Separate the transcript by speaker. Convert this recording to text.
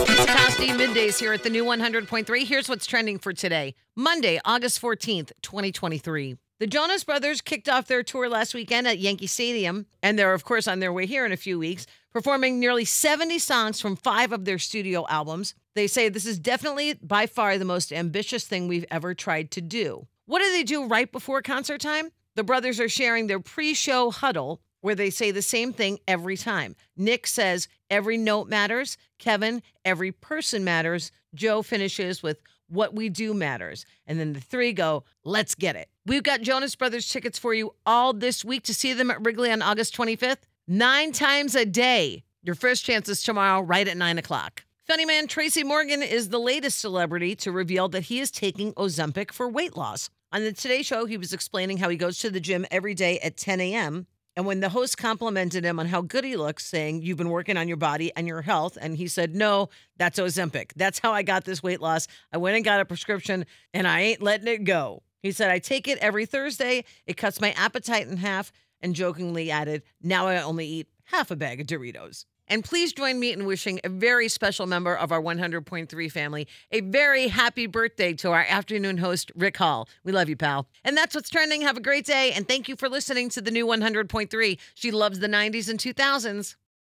Speaker 1: It's Costi middays here at the new 100.3. Here's what's trending for today, Monday, August 14th, 2023. The Jonas Brothers kicked off their tour last weekend at Yankee Stadium, and they're, of course, on their way here in a few weeks, performing nearly 70 songs from five of their studio albums. They say this is definitely by far the most ambitious thing we've ever tried to do. What do they do right before concert time? The brothers are sharing their pre show huddle where they say the same thing every time. Nick says, every note matters. Kevin, every person matters. Joe finishes with, what we do matters. And then the three go, let's get it. We've got Jonas Brothers tickets for you all this week to see them at Wrigley on August 25th, nine times a day. Your first chance is tomorrow, right at nine o'clock. Funny man Tracy Morgan is the latest celebrity to reveal that he is taking Ozempic for weight loss. On the Today Show, he was explaining how he goes to the gym every day at 10 a.m. And when the host complimented him on how good he looks, saying, You've been working on your body and your health, and he said, No, that's Ozempic. That's how I got this weight loss. I went and got a prescription and I ain't letting it go. He said, I take it every Thursday. It cuts my appetite in half, and jokingly added, Now I only eat half a bag of Doritos. And please join me in wishing a very special member of our 100.3 family a very happy birthday to our afternoon host, Rick Hall. We love you, pal. And that's what's trending. Have a great day. And thank you for listening to the new 100.3. She loves the 90s and 2000s.